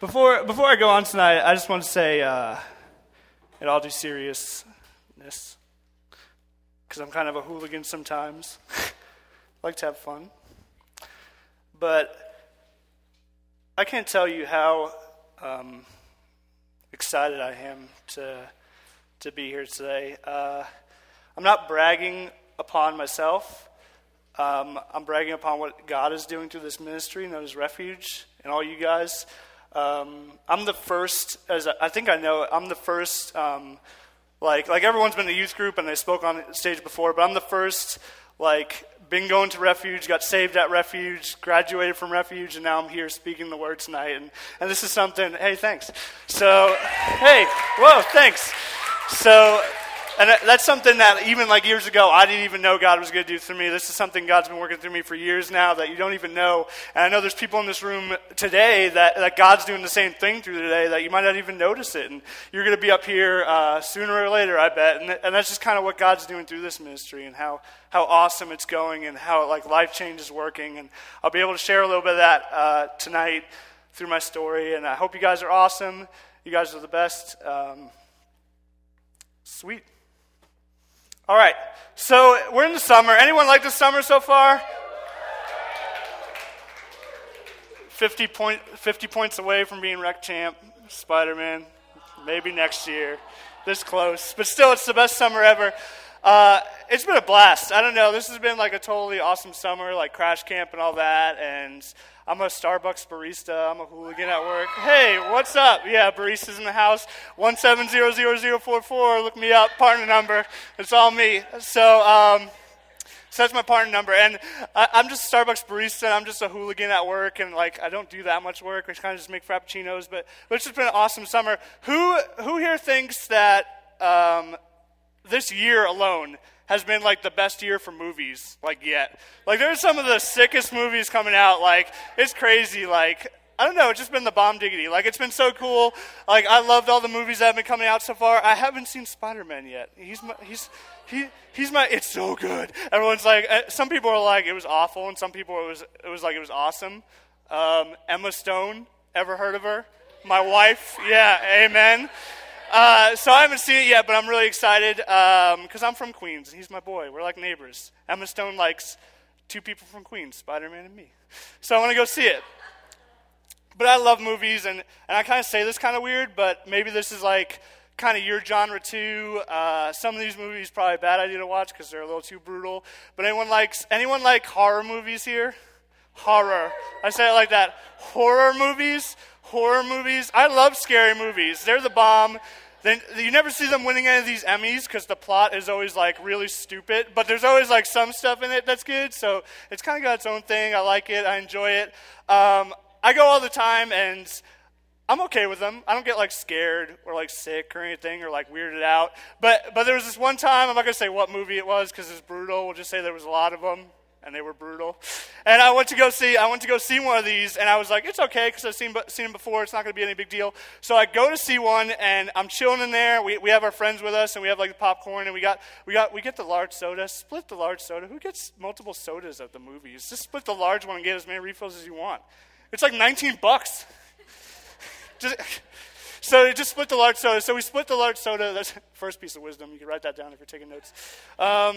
Before, before I go on tonight, I just want to say, uh, in all due seriousness, because I'm kind of a hooligan sometimes, I like to have fun. But I can't tell you how um, excited I am to, to be here today. Uh, I'm not bragging upon myself. Um, I'm bragging upon what God is doing through this ministry known as Refuge and all you guys. Um, I'm the first, as I think I know, I'm the first. Um, like, like everyone's been in a youth group and they spoke on stage before, but I'm the first. Like, been going to Refuge, got saved at Refuge, graduated from Refuge, and now I'm here speaking the word tonight. And, and this is something. Hey, thanks. So, hey, whoa, thanks. So and that's something that even like years ago, I didn't even know God was going to do through me. This is something God's been working through me for years now that you don't even know. And I know there's people in this room today that, that God's doing the same thing through today that you might not even notice it. And you're going to be up here uh, sooner or later, I bet. And, and that's just kind of what God's doing through this ministry and how, how awesome it's going and how like life change is working. And I'll be able to share a little bit of that uh, tonight through my story. And I hope you guys are awesome. You guys are the best. Um, sweet. All right, so we're in the summer. Anyone like the summer so far? 50, point, 50 points away from being rec champ, Spider Man. Maybe next year. This close. But still, it's the best summer ever. Uh, it's been a blast. I don't know. This has been like a totally awesome summer, like crash camp and all that. And I'm a Starbucks barista. I'm a hooligan at work. Hey, what's up? Yeah, baristas in the house. One seven zero zero zero four four. Look me up. Partner number. It's all me. So, um, so that's my partner number. And I, am just a Starbucks barista. I'm just a hooligan at work, and like I don't do that much work. I kind of just make frappuccinos. But, but it's just been an awesome summer. Who who here thinks that um, this year alone has been like the best year for movies like yet. Like there's some of the sickest movies coming out. Like it's crazy. Like I don't know. It's just been the bomb diggity. Like it's been so cool. Like I loved all the movies that have been coming out so far. I haven't seen Spider Man yet. He's my, he's he he's my. It's so good. Everyone's like. Uh, some people are like it was awful, and some people it was it was like it was awesome. Um, Emma Stone. Ever heard of her? My wife. Yeah. Amen. Uh, so I haven't seen it yet, but I'm really excited because um, I'm from Queens and he's my boy. We're like neighbors. Emma Stone likes two people from Queens, Spider Man and me. So I want to go see it. But I love movies, and, and I kind of say this kind of weird, but maybe this is like kind of your genre too. Uh, some of these movies probably a bad idea to watch because they're a little too brutal. But anyone likes anyone like horror movies here? Horror. I say it like that. Horror movies horror movies. I love scary movies. They're the bomb. Then you never see them winning any of these Emmys because the plot is always like really stupid. But there's always like some stuff in it that's good. So it's kind of got its own thing. I like it. I enjoy it. Um, I go all the time and. I'm okay with them. I don't get like scared or like sick or anything or like weirded out. But but there was this one time. I'm not gonna say what movie it was because it's brutal. We'll just say there was a lot of them and they were brutal. And I went to go see I went to go see one of these, and I was like, it's okay because I've seen seen them before. It's not going to be any big deal. So I go to see one, and I'm chilling in there. We, we have our friends with us, and we have like the popcorn, and we got we got we get the large soda. Split the large soda. Who gets multiple sodas at the movies? Just split the large one and get as many refills as you want. It's like 19 bucks. just, so just split the large soda. So we split the large soda. That's first piece of wisdom. You can write that down if you're taking notes. Um,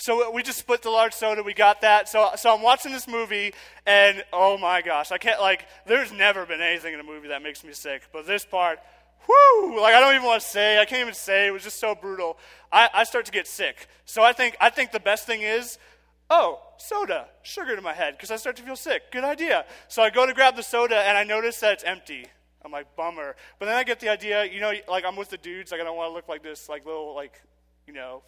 so we just split the large soda. We got that. So, so I'm watching this movie, and oh my gosh, I can't, like, there's never been anything in a movie that makes me sick. But this part, whoo, like, I don't even want to say, I can't even say, it was just so brutal. I, I start to get sick. So I think, I think the best thing is, oh, soda, sugar to my head, because I start to feel sick. Good idea. So I go to grab the soda, and I notice that it's empty. I'm like, bummer. But then I get the idea, you know, like I'm with the dudes, like I don't want to look like this, like little, like, you know,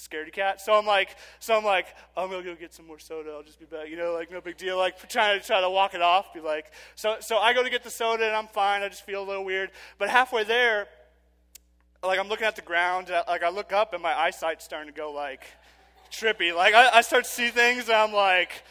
scaredy cat. So I'm like, so I'm like, I'm gonna go get some more soda. I'll just be back. You know, like no big deal. Like trying to try to walk it off. Be like, so so I go to get the soda and I'm fine. I just feel a little weird. But halfway there, like I'm looking at the ground. Uh, like I look up and my eyesight's starting to go like trippy. Like I, I start to see things and I'm like.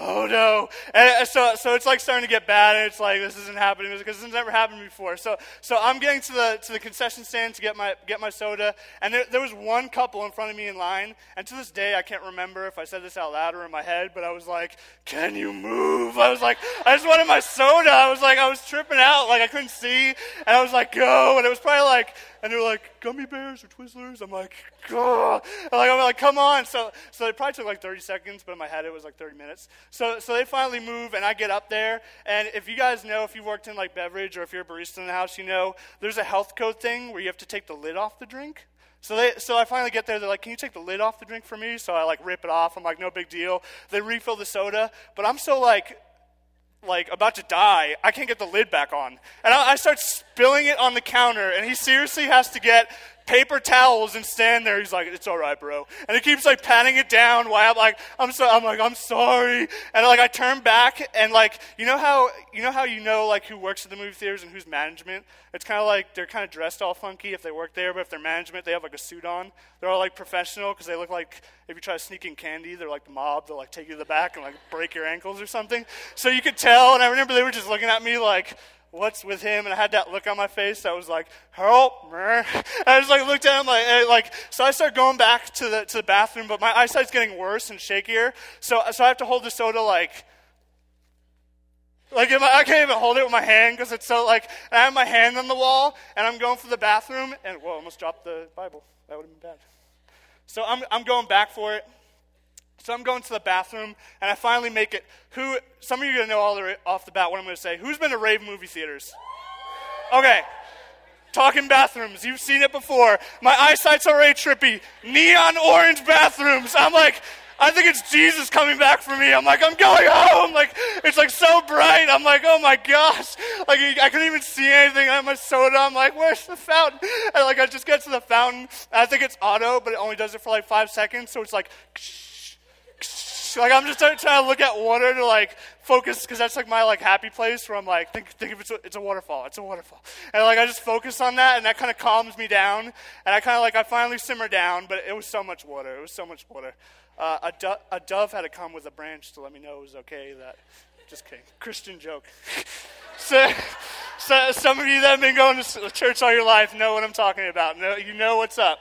Oh no. And so, so it's like starting to get bad, and it's like, this isn't happening because this has never happened before. So, so I'm getting to the, to the concession stand to get my, get my soda, and there, there was one couple in front of me in line, and to this day, I can't remember if I said this out loud or in my head, but I was like, can you move? I was like, I just wanted my soda. I was like, I was tripping out, like I couldn't see, and I was like, go, and it was probably like, and they're like, gummy bears or Twizzlers? I'm like. Like, I'm like, come on. So, so it probably took like 30 seconds, but in my head it was like 30 minutes. So, so they finally move, and I get up there. And if you guys know, if you've worked in like beverage or if you're a barista in the house, you know, there's a health code thing where you have to take the lid off the drink. So they, so I finally get there. They're like, "Can you take the lid off the drink for me?" So I like rip it off. I'm like, "No big deal." They refill the soda, but I'm so like like about to die. I can't get the lid back on. And I, I, start spilling it on the counter, and he seriously has to get paper towels and stand there. He's like, "It's all right, bro," and he keeps like patting it down while I'm like, "I'm so," I'm like, "I'm sorry," and like I turn back and like, you know how you know how you know like who works at the movie theaters and who's management. It's kind of like they're kind of dressed all funky if they work there, but if they're management, they have like a suit on. They're all like professional because they look like if you try to sneak in candy, they're like the mob. They'll like take you to the back and like break your ankles or something. So you could tell, and I remember they were just looking at me like what's with him? And I had that look on my face that was like, help. I just like looked at him like, eh, like, so I started going back to the, to the bathroom, but my eyesight's getting worse and shakier. So, so I have to hold the soda like, like I can't even hold it with my hand because it's so like, I have my hand on the wall and I'm going for the bathroom and, whoa, I almost dropped the Bible. That would have been bad. So I'm, I'm going back for it. So I'm going to the bathroom, and I finally make it. Who? Some of you are gonna know all the, off the bat what I'm gonna say. Who's been to rave movie theaters? Okay. Talking bathrooms, you've seen it before. My eyesight's already trippy. Neon orange bathrooms. I'm like, I think it's Jesus coming back for me. I'm like, I'm going home. Like, it's like so bright. I'm like, oh my gosh. Like, I couldn't even see anything. I have my soda. I'm like, where's the fountain? And like, I just get to the fountain. I think it's auto, but it only does it for like five seconds. So it's like, like I'm just trying to look at water to like focus because that's like my like happy place where I'm like think think of it's a, it's a waterfall, it's a waterfall, and like I just focus on that and that kind of calms me down and I kind of like I finally simmer down, but it was so much water, it was so much water. Uh, a, do- a dove had to come with a branch to let me know it was okay. That just kidding, Christian joke. so, so some of you that have been going to church all your life know what I'm talking about. Know, you know what's up.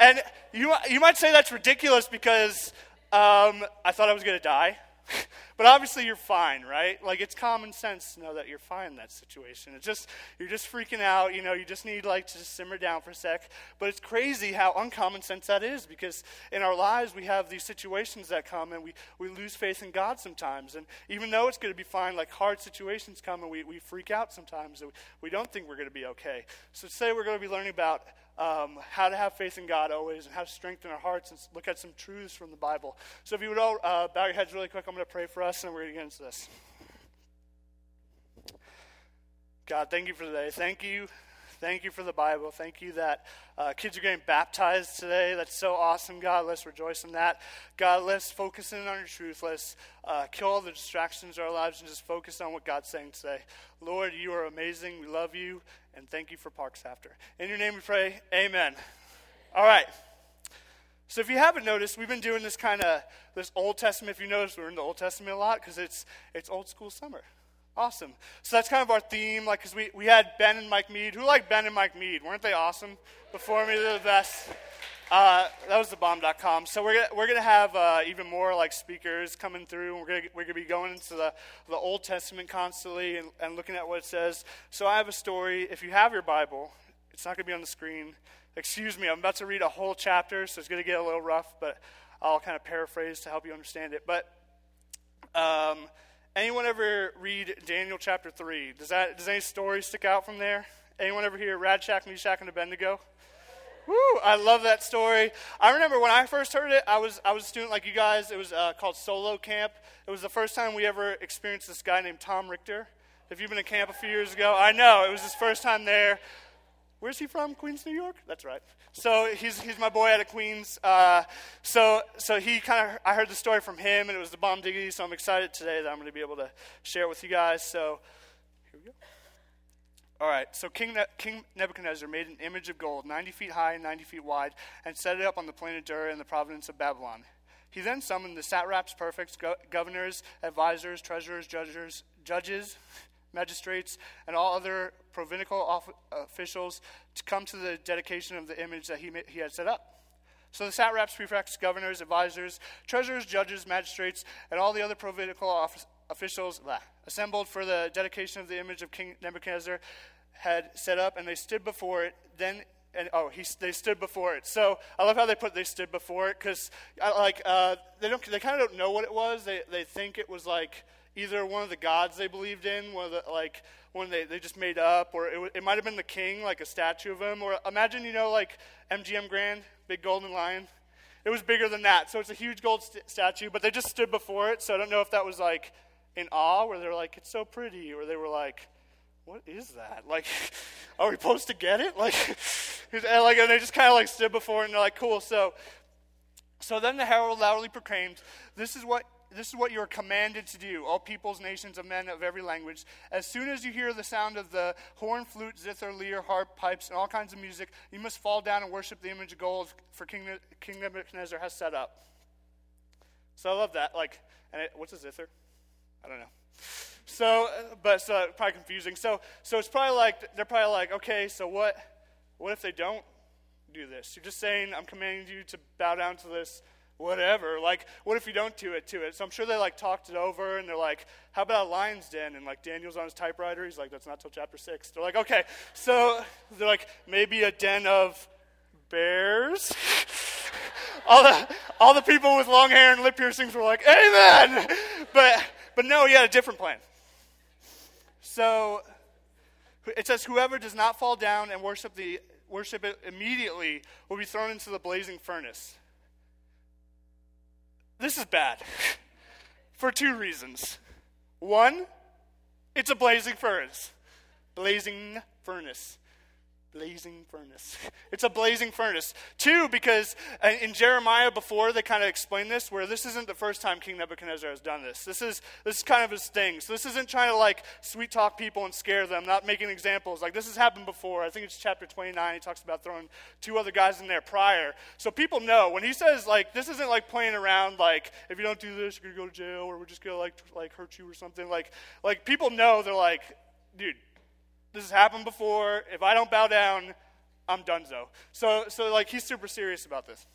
And you, you might say that's ridiculous because um, I thought I was going to die. but obviously you're fine, right? Like it's common sense to know that you're fine in that situation. It's just you're just freaking out, you know, you just need like to just simmer down for a sec. But it's crazy how uncommon sense that is because in our lives we have these situations that come and we, we lose faith in God sometimes. And even though it's going to be fine, like hard situations come and we, we freak out sometimes. And we, we don't think we're going to be okay. So today we're going to be learning about um, how to have faith in God always and how to strengthen our hearts and look at some truths from the Bible. So if you would all uh, bow your heads really quick, I'm going to pray for us and we're going to get into this. God, thank you for today. Thank you. Thank you for the Bible. Thank you that uh, kids are getting baptized today. That's so awesome, God. Let's rejoice in that. God, let's focus in on your truth. Let's uh, kill all the distractions in our lives and just focus on what God's saying today. Lord, you are amazing. We love you. And thank you for Parks After. In your name we pray. Amen. All right. So if you haven't noticed, we've been doing this kind of this Old Testament. If you notice, we're in the Old Testament a lot because it's it's old school summer. Awesome. So that's kind of our theme, like, because we, we had Ben and Mike Mead. Who liked Ben and Mike Mead? Weren't they awesome? Before me, they're the best. Uh, that was the bomb.com. So we're gonna, we're gonna have uh, even more like speakers coming through. We're gonna we're gonna be going into the, the Old Testament constantly and, and looking at what it says. So I have a story. If you have your Bible, it's not gonna be on the screen. Excuse me, I'm about to read a whole chapter, so it's gonna get a little rough, but I'll kind of paraphrase to help you understand it. But um, anyone ever read Daniel chapter three? Does that does any story stick out from there? Anyone ever hear Shadrach, Meshach, and Abednego? Woo, I love that story. I remember when I first heard it, I was, I was a student like you guys. It was uh, called Solo Camp. It was the first time we ever experienced this guy named Tom Richter. Have you been to camp a few years ago? I know, it was his first time there. Where's he from? Queens, New York? That's right. So he's, he's my boy out of Queens. Uh, so so he kind of, I heard the story from him, and it was the bomb diggity, so I'm excited today that I'm going to be able to share it with you guys. So here we go. All right, so King, ne- King Nebuchadnezzar made an image of gold, 90 feet high and 90 feet wide, and set it up on the plain of Dura in the province of Babylon. He then summoned the satraps, prefects, go- governors, advisors, treasurers, judges, judges, magistrates, and all other provincial officials to come to the dedication of the image that he, he had set up. So the satraps, prefects, governors, advisors, treasurers, judges, magistrates, and all the other provincial officials blah, assembled for the dedication of the image of King Nebuchadnezzar had set up, and they stood before it. Then and oh, he, they stood before it. So I love how they put they stood before it because like uh, they don't they kind of don't know what it was. They they think it was like either one of the gods they believed in, one of the like one they they just made up, or it, it might have been the king, like a statue of him, or imagine you know like MGM Grand, big golden lion. It was bigger than that, so it's a huge gold st- statue. But they just stood before it, so I don't know if that was like in awe, where they're like, "It's so pretty," or they were like, "What is that?" Like, are we supposed to get it? Like, and like, and they just kind of like stood before it, and they're like, "Cool." So, so then the herald loudly proclaimed, "This is what." This is what you are commanded to do, all peoples, nations, of men of every language. As soon as you hear the sound of the horn, flute, zither, lyre, harp, pipes, and all kinds of music, you must fall down and worship the image of gold for King, King Nebuchadnezzar has set up. So I love that. Like, and it, what's a zither? I don't know. So, but so probably confusing. So, so it's probably like they're probably like, okay, so what? What if they don't do this? You're just saying I'm commanding you to bow down to this, whatever. Like, what if you don't do it to it? So I'm sure they like talked it over, and they're like, how about lion's den? And like Daniel's on his typewriter. He's like, that's not till chapter six. They're like, okay. So they're like, maybe a den of bears. all the all the people with long hair and lip piercings were like, amen. But but no, he had a different plan. So it says, Whoever does not fall down and worship, the, worship it immediately will be thrown into the blazing furnace. This is bad for two reasons. One, it's a blazing furnace. Blazing furnace blazing furnace. It's a blazing furnace. Two, because uh, in Jeremiah before they kind of explain this, where this isn't the first time King Nebuchadnezzar has done this. This is this is kind of his thing. So this isn't trying to like sweet talk people and scare them, not making examples. Like this has happened before. I think it's chapter 29. He talks about throwing two other guys in there prior. So people know when he says like this isn't like playing around. Like if you don't do this, you're gonna go to jail, or we're just gonna like like hurt you or something. Like like people know they're like, dude this has happened before. If I don't bow down, I'm donezo. So, so like he's super serious about this.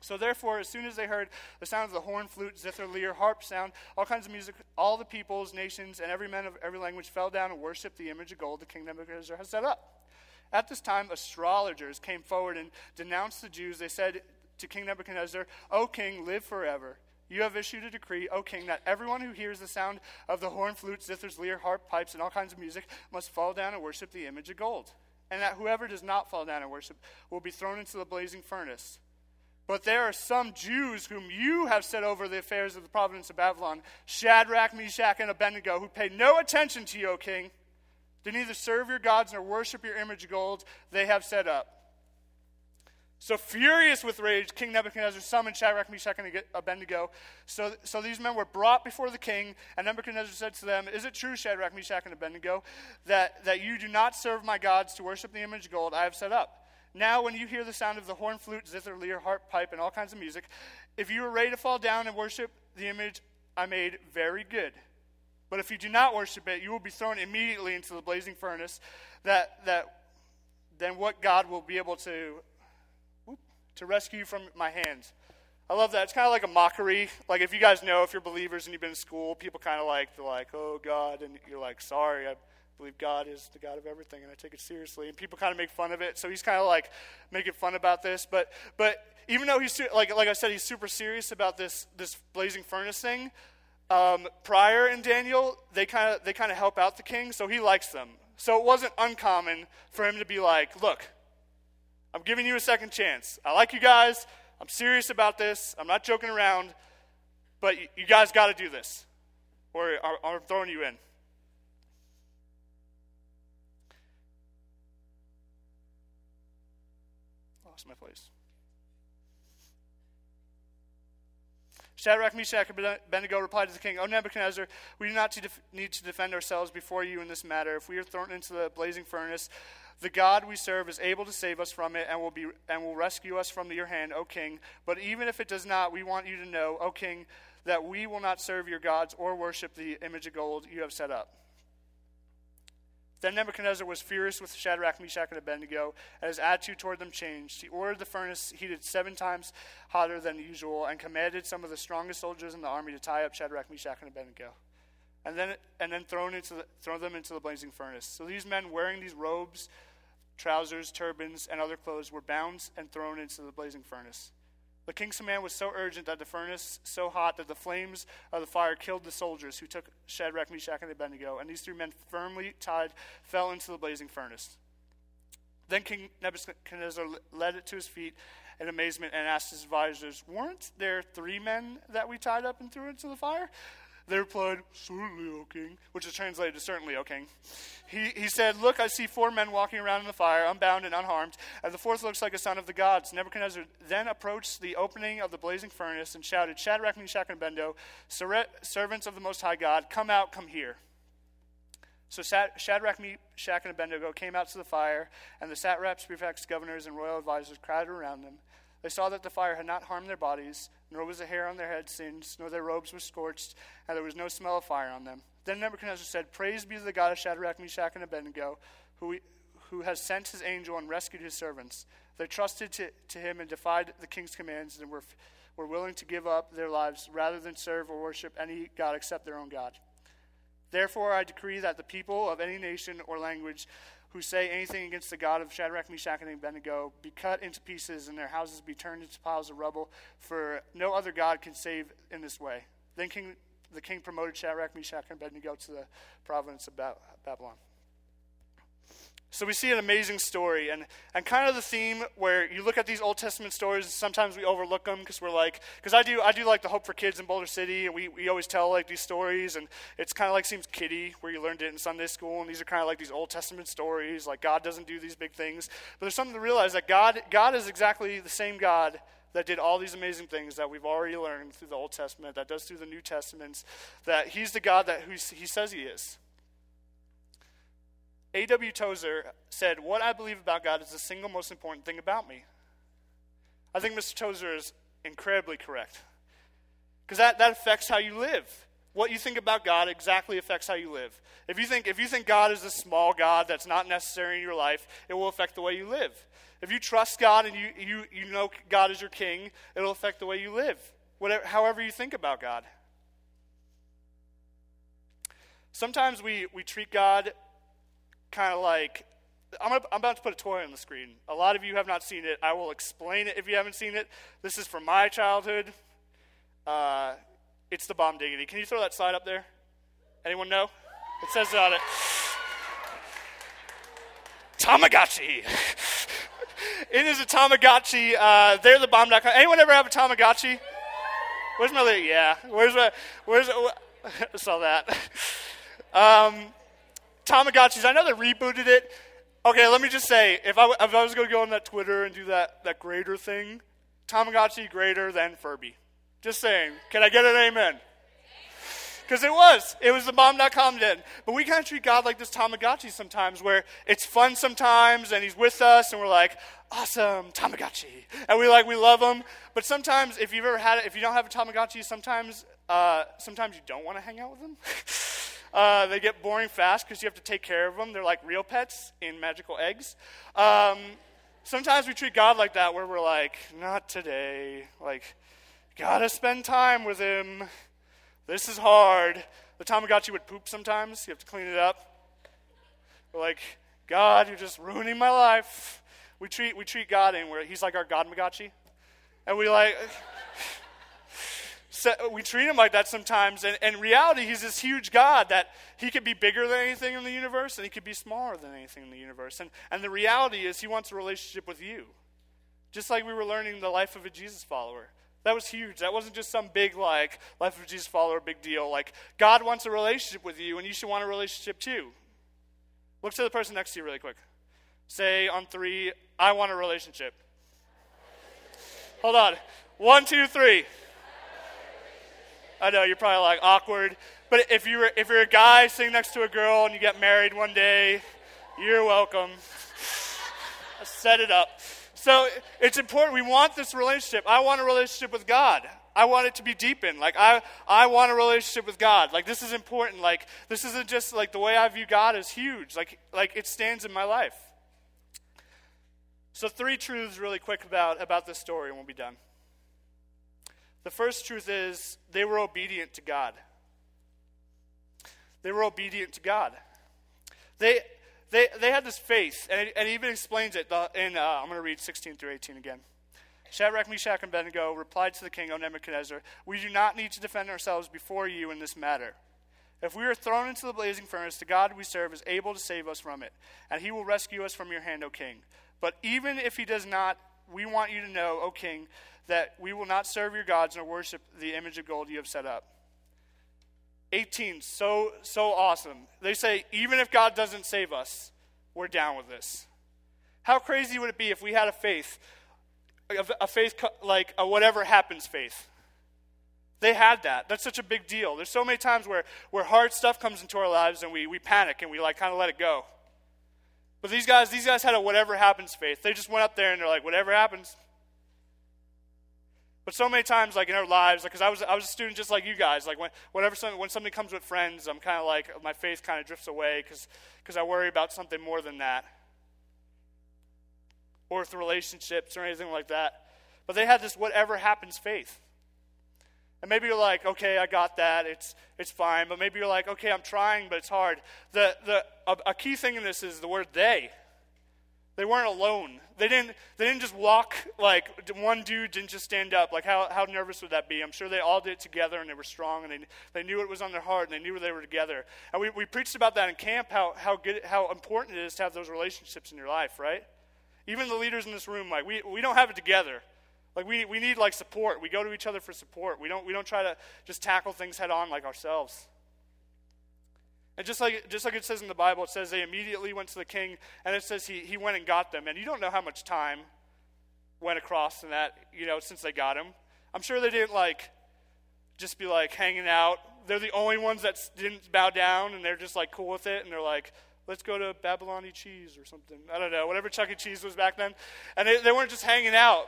So therefore, as soon as they heard the sound of the horn, flute, zither, lyre, harp sound, all kinds of music, all the peoples, nations, and every man of every language fell down and worshipped the image of gold the king Nebuchadnezzar has set up. At this time, astrologers came forward and denounced the Jews. They said to King Nebuchadnezzar, O king, live forever. You have issued a decree, O king, that everyone who hears the sound of the horn, flute, zithers, lyre, harp, pipes, and all kinds of music must fall down and worship the image of gold. And that whoever does not fall down and worship will be thrown into the blazing furnace. But there are some Jews whom you have set over the affairs of the province of Babylon Shadrach, Meshach, and Abednego, who pay no attention to you, O king. They neither serve your gods nor worship your image of gold they have set up. So furious with rage, King Nebuchadnezzar summoned Shadrach, Meshach, and Abednego. So, so these men were brought before the king, and Nebuchadnezzar said to them, Is it true, Shadrach, Meshach, and Abednego, that, that you do not serve my gods to worship the image of gold I have set up? Now, when you hear the sound of the horn, flute, zither, lyre, harp, pipe, and all kinds of music, if you are ready to fall down and worship the image I made, very good. But if you do not worship it, you will be thrown immediately into the blazing furnace. That, that then what God will be able to to rescue you from my hands. I love that. It's kind of like a mockery. Like if you guys know, if you're believers and you've been in school, people kind of like they're like, "Oh God," and you're like, "Sorry, I believe God is the God of everything, and I take it seriously." And people kind of make fun of it. So he's kind of like making fun about this. But but even though he's like like I said, he's super serious about this this blazing furnace thing. Um, prior in Daniel, they kind of they kind of help out the king, so he likes them. So it wasn't uncommon for him to be like, "Look, I'm giving you a second chance. I like you guys. I'm serious about this. I'm not joking around. But you guys got to do this, or I'm throwing you in. Lost my place. Shadrach, Meshach, and Abednego replied to the king, O Nebuchadnezzar, we do not need to defend ourselves before you in this matter. If we are thrown into the blazing furnace, the God we serve is able to save us from it and will, be, and will rescue us from your hand, O king. But even if it does not, we want you to know, O king, that we will not serve your gods or worship the image of gold you have set up. Then Nebuchadnezzar was furious with Shadrach, Meshach, and Abednego, and his attitude toward them changed. He ordered the furnace heated seven times hotter than usual and commanded some of the strongest soldiers in the army to tie up Shadrach, Meshach, and Abednego, and then, and then thrown into the, throw them into the blazing furnace. So these men, wearing these robes, trousers, turbans, and other clothes, were bound and thrown into the blazing furnace. The king's command was so urgent that the furnace so hot that the flames of the fire killed the soldiers who took Shadrach, Meshach, and Abednego, and these three men, firmly tied, fell into the blazing furnace. Then King Nebuchadnezzar led it to his feet in amazement and asked his advisors, Weren't there three men that we tied up and threw into the fire? They replied, Certainly, O king, which is translated to certainly, O king. He, he said, Look, I see four men walking around in the fire, unbound and unharmed, and the fourth looks like a son of the gods. Nebuchadnezzar then approached the opening of the blazing furnace and shouted, Shadrach, Meshach, and Abednego, servants of the Most High God, come out, come here. So Shadrach, Meshach, and Abednego came out to the fire, and the satraps, prefects, governors, and royal advisors crowded around them. They saw that the fire had not harmed their bodies, nor was the hair on their heads singed, nor their robes were scorched, and there was no smell of fire on them. Then Nebuchadnezzar said, Praise be to the God of Shadrach, Meshach, and Abednego, who, who has sent his angel and rescued his servants. They trusted to, to him and defied the king's commands and were, were willing to give up their lives rather than serve or worship any God except their own God. Therefore, I decree that the people of any nation or language who say anything against the God of Shadrach, Meshach, and Abednego be cut into pieces and their houses be turned into piles of rubble, for no other God can save in this way. Then king, the king promoted Shadrach, Meshach, and Abednego to the province of Babylon. So we see an amazing story, and, and kind of the theme where you look at these Old Testament stories, and sometimes we overlook them because we're like, because I do, I do like the Hope for Kids in Boulder City, and we, we always tell like these stories, and it's kind of like seems kiddie where you learned it in Sunday school, and these are kind of like these Old Testament stories, like God doesn't do these big things, but there's something to realize that God, God is exactly the same God that did all these amazing things that we've already learned through the Old Testament, that does through the New Testaments, that He's the God that who He says He is. A.W. Tozer said, What I believe about God is the single most important thing about me. I think Mr. Tozer is incredibly correct. Because that, that affects how you live. What you think about God exactly affects how you live. If you think if you think God is a small God that's not necessary in your life, it will affect the way you live. If you trust God and you, you, you know God is your king, it'll affect the way you live. Whatever, however you think about God. Sometimes we, we treat God kind of like I'm, gonna, I'm, about to put a toy on the screen. A lot of you have not seen it. I will explain it if you haven't seen it. This is from my childhood. Uh, it's the bomb diggity. Can you throw that slide up there? Anyone know? It says on it. Tamagotchi. it is a Tamagotchi. Uh, they're the bomb.com. Anyone ever have a Tamagotchi? Where's my? Yeah. Where's my? Where's? I saw that. Um, Tamagotchis. I know they rebooted it. Okay, let me just say, if I, if I was going to go on that Twitter and do that, that grader thing, Tamagotchi greater than Furby. Just saying. Can I get an amen? Because it was. It was the bomb.com den. But we kind of treat God like this Tamagotchi sometimes, where it's fun sometimes and he's with us and we're like, awesome, Tamagotchi. And we like, we love him. But sometimes, if you've ever had it, if you don't have a Tamagotchi, sometimes, uh, sometimes you don't want to hang out with him. Uh, they get boring fast because you have to take care of them. They're like real pets in magical eggs. Um, sometimes we treat God like that, where we're like, not today. Like, gotta spend time with Him. This is hard. The Tamagotchi would poop sometimes. You have to clean it up. We're like, God, you're just ruining my life. We treat we treat God in where He's like our God Magachi, and we like we treat him like that sometimes. And in reality, he's this huge God that he could be bigger than anything in the universe and he could be smaller than anything in the universe. And, and the reality is, he wants a relationship with you. Just like we were learning the life of a Jesus follower. That was huge. That wasn't just some big, like, life of Jesus follower, big deal. Like, God wants a relationship with you, and you should want a relationship too. Look to the person next to you really quick. Say on three, I want a relationship. Hold on. One, two, three. I know you're probably like awkward, but if you're if you're a guy sitting next to a girl and you get married one day, you're welcome. Set it up. So it's important. We want this relationship. I want a relationship with God. I want it to be deepened. Like I, I want a relationship with God. Like this is important. Like this isn't just like the way I view God is huge. Like like it stands in my life. So three truths really quick about about this story and we'll be done. The first truth is they were obedient to God. They were obedient to God. They they, they had this faith, and it, and it even explains it in, uh, I'm going to read 16 through 18 again. Shadrach, Meshach, and Abednego replied to the king, O Nebuchadnezzar, We do not need to defend ourselves before you in this matter. If we are thrown into the blazing furnace, the God we serve is able to save us from it, and he will rescue us from your hand, O king. But even if he does not, we want you to know, O king, that we will not serve your gods nor worship the image of gold you have set up. 18, so so awesome. They say even if God doesn't save us, we're down with this. How crazy would it be if we had a faith a faith like a whatever happens faith. They had that. That's such a big deal. There's so many times where, where hard stuff comes into our lives and we, we panic and we like kind of let it go. But these guys, these guys had a whatever happens faith. They just went up there and they're like, whatever happens. But so many times, like in our lives, because like, I was I was a student just like you guys. Like when whenever something, when something comes with friends, I'm kind of like my faith kind of drifts away because because I worry about something more than that or with relationships or anything like that. But they had this whatever happens faith. And maybe you're like, okay, I got that. It's, it's fine. But maybe you're like, okay, I'm trying, but it's hard. The, the, a, a key thing in this is the word they. They weren't alone. They didn't, they didn't just walk, like, one dude didn't just stand up. Like, how, how nervous would that be? I'm sure they all did it together and they were strong and they, they knew it was on their heart and they knew they were together. And we, we preached about that in camp, how, how, good, how important it is to have those relationships in your life, right? Even the leaders in this room, like we, we don't have it together. Like we, we need like support. We go to each other for support. We don't, we don't try to just tackle things head on like ourselves. And just like, just like it says in the Bible, it says they immediately went to the king, and it says he, he went and got them. And you don't know how much time went across in that, you know, since they got him. I'm sure they didn't like just be like hanging out. They're the only ones that didn't bow down, and they're just like cool with it, and they're like, let's go to Babyloni Cheese or something. I don't know, whatever Chuck E. Cheese was back then. And they, they weren't just hanging out.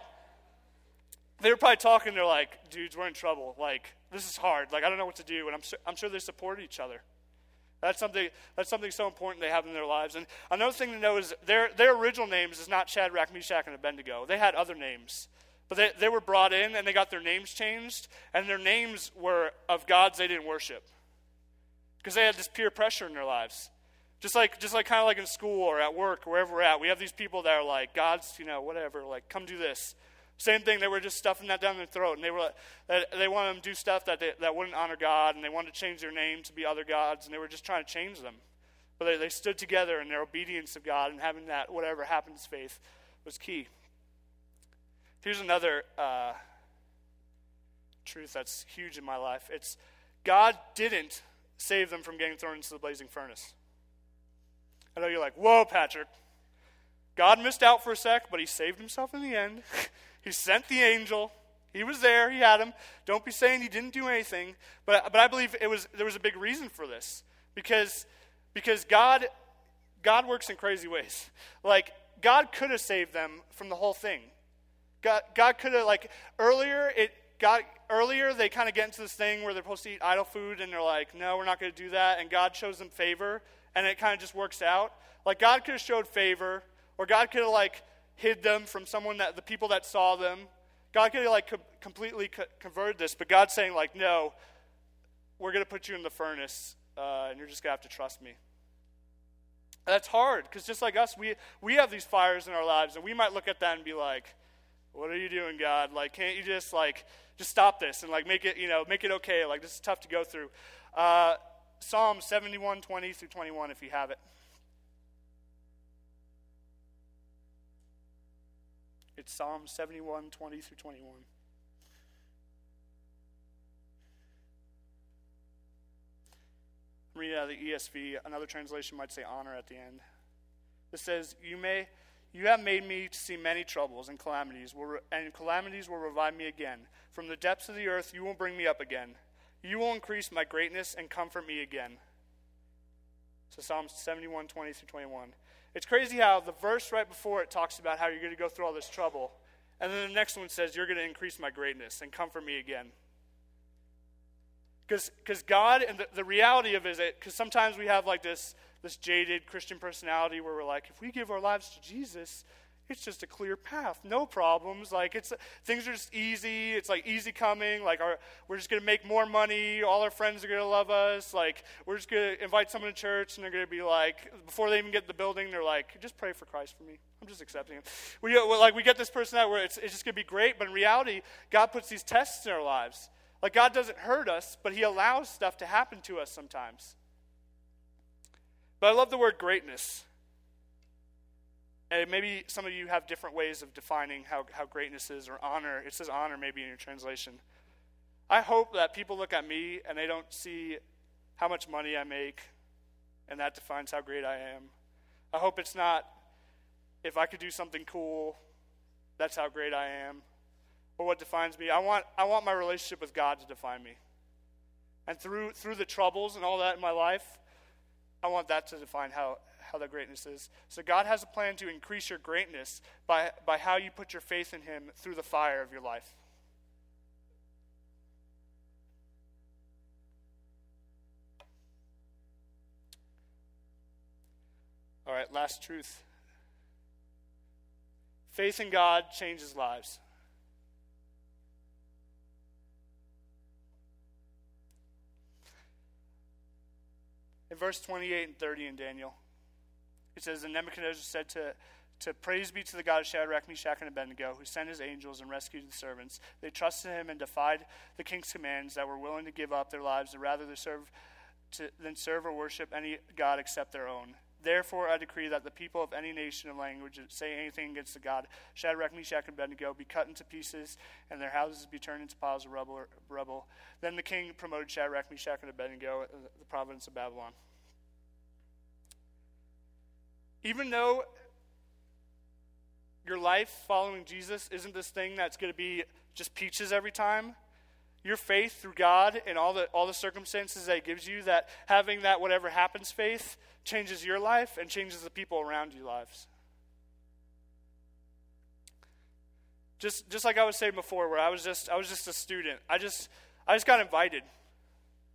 They were probably talking. They're like, dudes, we're in trouble. Like, this is hard. Like, I don't know what to do. And I'm, I'm sure they supported each other. That's something, that's something so important they have in their lives. And another thing to know is their, their original names is not Shadrach, Meshach, and Abednego. They had other names. But they, they were brought in and they got their names changed, and their names were of gods they didn't worship. Because they had this peer pressure in their lives. Just like, just like kind of like in school or at work, wherever we're at, we have these people that are like, God's, you know, whatever, like, come do this. Same thing, they were just stuffing that down their throat, and they were they wanted them to do stuff that they, that wouldn't honor God, and they wanted to change their name to be other gods, and they were just trying to change them. But they, they stood together in their obedience of God, and having that whatever happens faith was key. Here's another uh, truth that's huge in my life. It's God didn't save them from getting thrown into the blazing furnace. I know you're like, whoa, Patrick. God missed out for a sec, but he saved himself in the end. he sent the angel. He was there. He had him. Don't be saying he didn't do anything. But, but I believe it was, there was a big reason for this. Because, because God, God works in crazy ways. Like, God could have saved them from the whole thing. God, God could have, like, earlier, it, God, earlier they kind of get into this thing where they're supposed to eat idol food and they're like, no, we're not going to do that. And God shows them favor and it kind of just works out. Like God could have showed favor, or God could have like hid them from someone that the people that saw them. God could have like co- completely co- converted this, but God's saying like, no, we're going to put you in the furnace, uh, and you're just going to have to trust me. And that's hard because just like us, we we have these fires in our lives, and we might look at that and be like, "What are you doing, God? Like, can't you just like just stop this and like make it you know make it okay? Like this is tough to go through." Uh, Psalm 71, 20 through 21, if you have it. It's Psalm 71, 20 through 21. Read out of the ESV. Another translation might say honor at the end. It says, You may you have made me to see many troubles and calamities, and calamities will revive me again. From the depths of the earth you will bring me up again. You will increase my greatness and comfort me again. So Psalms 71, 20 through 21. It's crazy how the verse right before it talks about how you're going to go through all this trouble. And then the next one says, You're going to increase my greatness and comfort me again. Because God, and the, the reality of it is because sometimes we have like this, this jaded Christian personality where we're like, if we give our lives to Jesus, it's just a clear path, no problems. Like it's things are just easy. It's like easy coming. Like our, we're just gonna make more money. All our friends are gonna love us. Like we're just gonna invite someone to church, and they're gonna be like, before they even get the building, they're like, just pray for Christ for me. I'm just accepting Him. We uh, like we get this person out where it's, it's just gonna be great, but in reality, God puts these tests in our lives. Like God doesn't hurt us, but He allows stuff to happen to us sometimes. But I love the word greatness. And maybe some of you have different ways of defining how, how greatness is or honor. It says honor maybe in your translation. I hope that people look at me and they don't see how much money I make and that defines how great I am. I hope it's not if I could do something cool, that's how great I am. Or what defines me. I want, I want my relationship with God to define me. And through, through the troubles and all that in my life, I want that to define how, how that greatness is. So God has a plan to increase your greatness by, by how you put your faith in Him through the fire of your life. All right, last truth. Faith in God changes lives. In verse 28 and 30 in Daniel, it says, And Nebuchadnezzar said to, to Praise be to the God of Shadrach, Meshach, and Abednego, who sent his angels and rescued the servants. They trusted him and defied the king's commands that were willing to give up their lives rather than serve, to, than serve or worship any God except their own. Therefore, I decree that the people of any nation or language that say anything against the God, Shadrach, Meshach, and Abednego, be cut into pieces, and their houses be turned into piles of rubble. rubble. Then the king promoted Shadrach, Meshach, and Abednego, the province of Babylon. Even though your life following Jesus isn't this thing that's going to be just peaches every time, your faith through God and all the all the circumstances that gives you, that having that whatever happens faith changes your life and changes the people around you lives. Just just like I was saying before, where I was just I was just a student. I just I just got invited.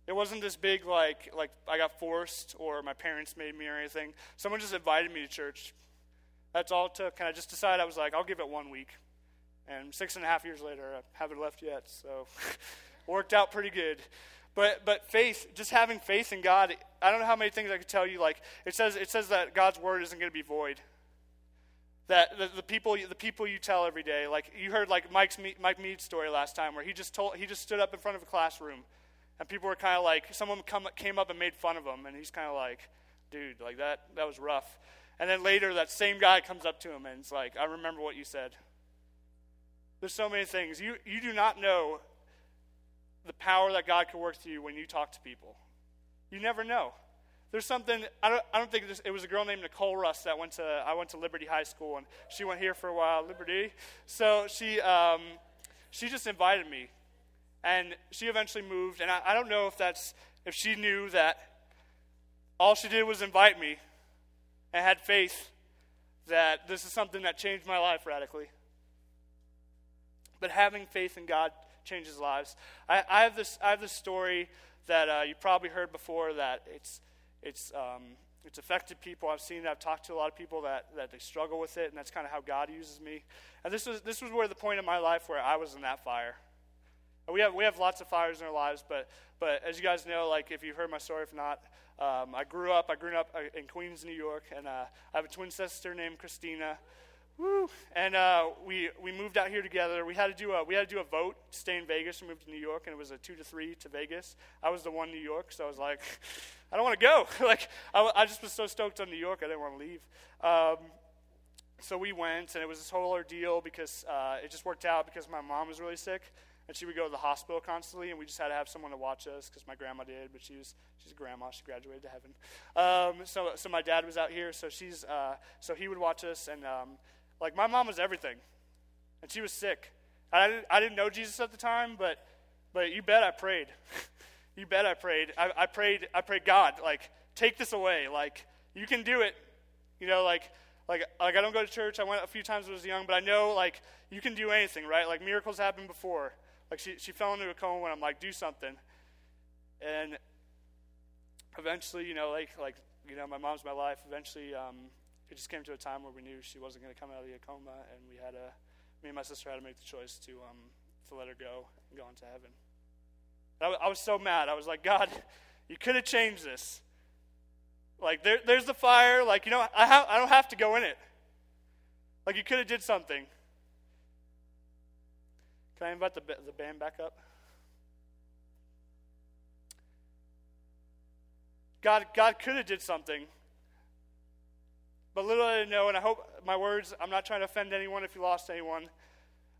It wasn't this big like like I got forced or my parents made me or anything. Someone just invited me to church. That's all it took. And I just decided I was like, I'll give it one week. And six and a half years later, I haven't left yet. So worked out pretty good. But but faith, just having faith in God. I don't know how many things I could tell you. Like it says, it says that God's word isn't going to be void. That the, the, people the people you tell every day, like you heard like Mike's Mike Mead's story last time, where he just told he just stood up in front of a classroom and people were kind of like, someone come, came up and made fun of him, and he's kind of like, dude, like that, that was rough. And then later, that same guy comes up to him and it's like, I remember what you said. There's so many things. You, you do not know the power that God can work through you when you talk to people. You never know. There's something, I don't, I don't think it was a girl named Nicole Russ that went to, I went to Liberty High School, and she went here for a while, Liberty. So she, um, she just invited me and she eventually moved. And I, I don't know if that's if she knew that all she did was invite me and had faith that this is something that changed my life radically. But having faith in God changes lives. I, I have this I have this story that uh, you probably heard before that it's it's um, it's affected people. I've seen. I've talked to a lot of people that, that they struggle with it, and that's kind of how God uses me. And this was this was where the point in my life where I was in that fire. We have, we have lots of fires in our lives, but, but as you guys know, like if you've heard my story, if not, um, I grew up, I grew up uh, in Queens, New York, and uh, I have a twin sister named Christina. Woo! And uh, we, we moved out here together. We had to do a we had to do a vote to stay in Vegas and move to New York, and it was a two to three to Vegas. I was the one New York, so I was like, I don't want to go. like I, I, just was so stoked on New York, I didn't want to leave. Um, so we went, and it was this whole ordeal because uh, it just worked out because my mom was really sick, and she would go to the hospital constantly, and we just had to have someone to watch us because my grandma did, but she was she's a grandma. She graduated to heaven. Um, so so my dad was out here, so she's uh, so he would watch us, and um, like my mom was everything, and she was sick. I didn't I didn't know Jesus at the time, but but you bet I prayed. You bet I prayed. I, I prayed, I prayed, God, like, take this away. Like, you can do it. You know, like, like, like I don't go to church. I went a few times when I was young, but I know, like, you can do anything, right? Like, miracles happen before. Like, she, she fell into a coma when I'm like, do something. And eventually, you know, like, like, you know, my mom's my life. Eventually, um, it just came to a time where we knew she wasn't going to come out of the coma, and we had a, me and my sister had to make the choice to, um, to let her go and go into heaven. I, I was so mad. I was like, God, you could have changed this. Like, there, there's the fire. Like, you know, I, ha- I don't have to go in it. Like, you could have did something. Can I invite the, the band back up? God, God could have did something. But little I know, and I hope my words, I'm not trying to offend anyone if you lost anyone.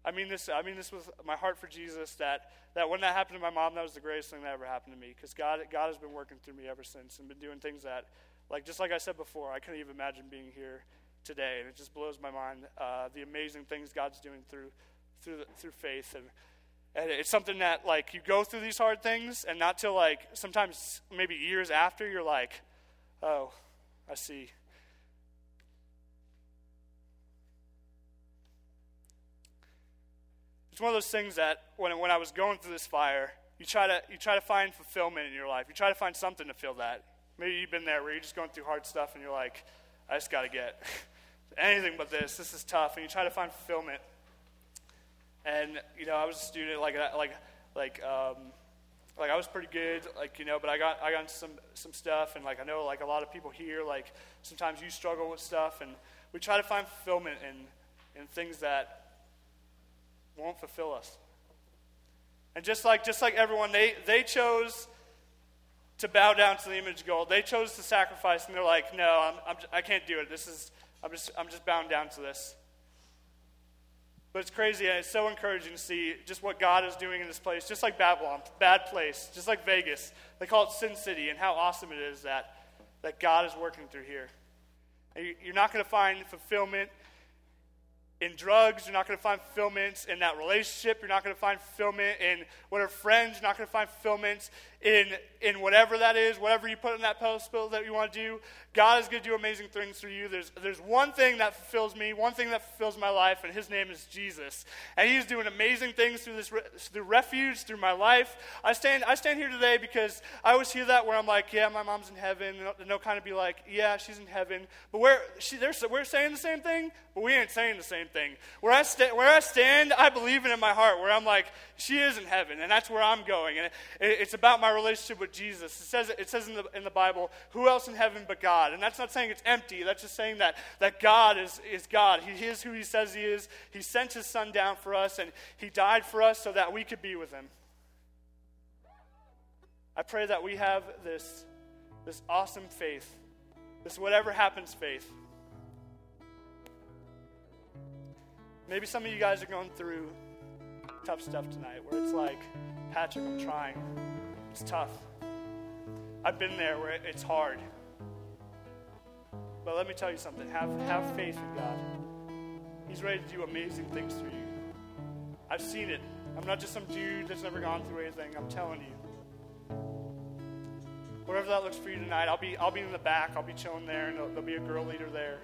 I mean this. I mean this with my heart for Jesus. That that when that happened to my mom, that was the greatest thing that ever happened to me. Because God, God has been working through me ever since, and been doing things that, like just like I said before, I couldn't even imagine being here today, and it just blows my mind uh, the amazing things God's doing through through the, through faith, and and it's something that like you go through these hard things, and not till like sometimes maybe years after, you're like, oh, I see. It's one of those things that when, when I was going through this fire, you try, to, you try to find fulfillment in your life. You try to find something to fill that. Maybe you've been there where you're just going through hard stuff and you're like, I just got to get anything but this. This is tough. And you try to find fulfillment. And, you know, I was a student, like, like, like, um, like I was pretty good, like, you know, but I got, I got some, some stuff. And, like, I know, like, a lot of people here, like, sometimes you struggle with stuff. And we try to find fulfillment in, in things that won't fulfill us. And just like, just like everyone, they, they chose to bow down to the image of gold. They chose to sacrifice, and they're like, no, I'm, I'm, I can't do it. This is, I'm just, I'm just bound down to this. But it's crazy, and it's so encouraging to see just what God is doing in this place. Just like Babylon, bad place. Just like Vegas, they call it Sin City, and how awesome it is that, that God is working through here. And you're not going to find fulfillment in drugs. You're not going to find fulfillment in that relationship. You're not going to find fulfillment in whatever friends. You're not going to find fulfillment in, in whatever that is, whatever you put in that bill that you want to do. God is going to do amazing things through you. There's, there's one thing that fulfills me, one thing that fulfills my life, and his name is Jesus. And he's doing amazing things through this through refuge, through my life. I stand, I stand here today because I always hear that where I'm like, yeah, my mom's in heaven. And they'll kind of be like, yeah, she's in heaven. But we're, she, we're saying the same thing, but we ain't saying the same thing. Where I, sta- where I stand, I believe it in my heart, where I'm like, she is in heaven, and that's where I'm going. And it, it's about my relationship with Jesus. It says, it says in, the, in the Bible, who else in heaven but God? And that's not saying it's empty. That's just saying that, that God is, is God. He is who He says He is. He sent His Son down for us, and He died for us so that we could be with Him. I pray that we have this, this awesome faith, this whatever happens faith. Maybe some of you guys are going through tough stuff tonight where it's like, Patrick, I'm trying. It's tough. I've been there where it's hard. But let me tell you something have, have faith in God. He's ready to do amazing things through you. I've seen it. I'm not just some dude that's never gone through anything. I'm telling you. Whatever that looks for you tonight, I'll be, I'll be in the back. I'll be chilling there, and there'll, there'll be a girl leader there.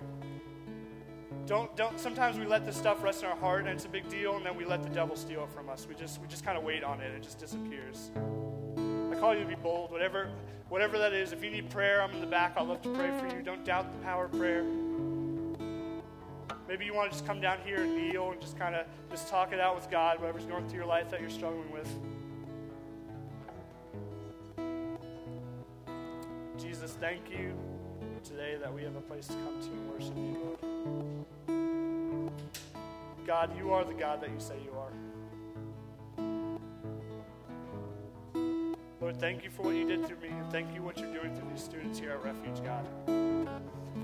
Don't, don't, sometimes we let this stuff rest in our heart and it's a big deal, and then we let the devil steal it from us. We just, we just kind of wait on it, and it just disappears. I call you to be bold, whatever, whatever that is. If you need prayer, I'm in the back. I'd love to pray for you. Don't doubt the power of prayer. Maybe you want to just come down here and kneel and just kind of just talk it out with God, whatever's going through your life that you're struggling with. Jesus, thank you today that we have a place to come to and worship you, Lord. God, you are the God that you say you are. Lord, thank you for what you did through me, and thank you for what you're doing through these students here at Refuge, God.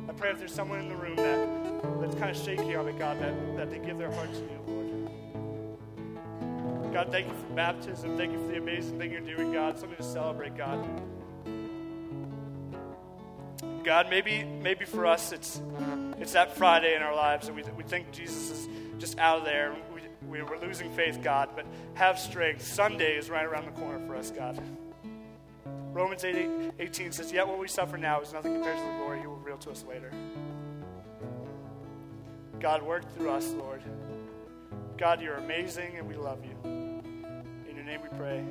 I pray if there's someone in the room that, that's kind of shaky on it, God, that, that they give their heart to you, Lord. God, thank you for baptism. Thank you for the amazing thing you're doing, God. Something to celebrate, God. God. Maybe, maybe for us, it's, it's that Friday in our lives and we, we think Jesus is just out of there. We we're losing faith, God, but have strength. Sunday is right around the corner for us, God. Romans 8, 18 says, Yet what we suffer now is nothing compared to the glory you will reveal to us later. God, work through us, Lord. God, you're amazing and we love you. In your name we pray.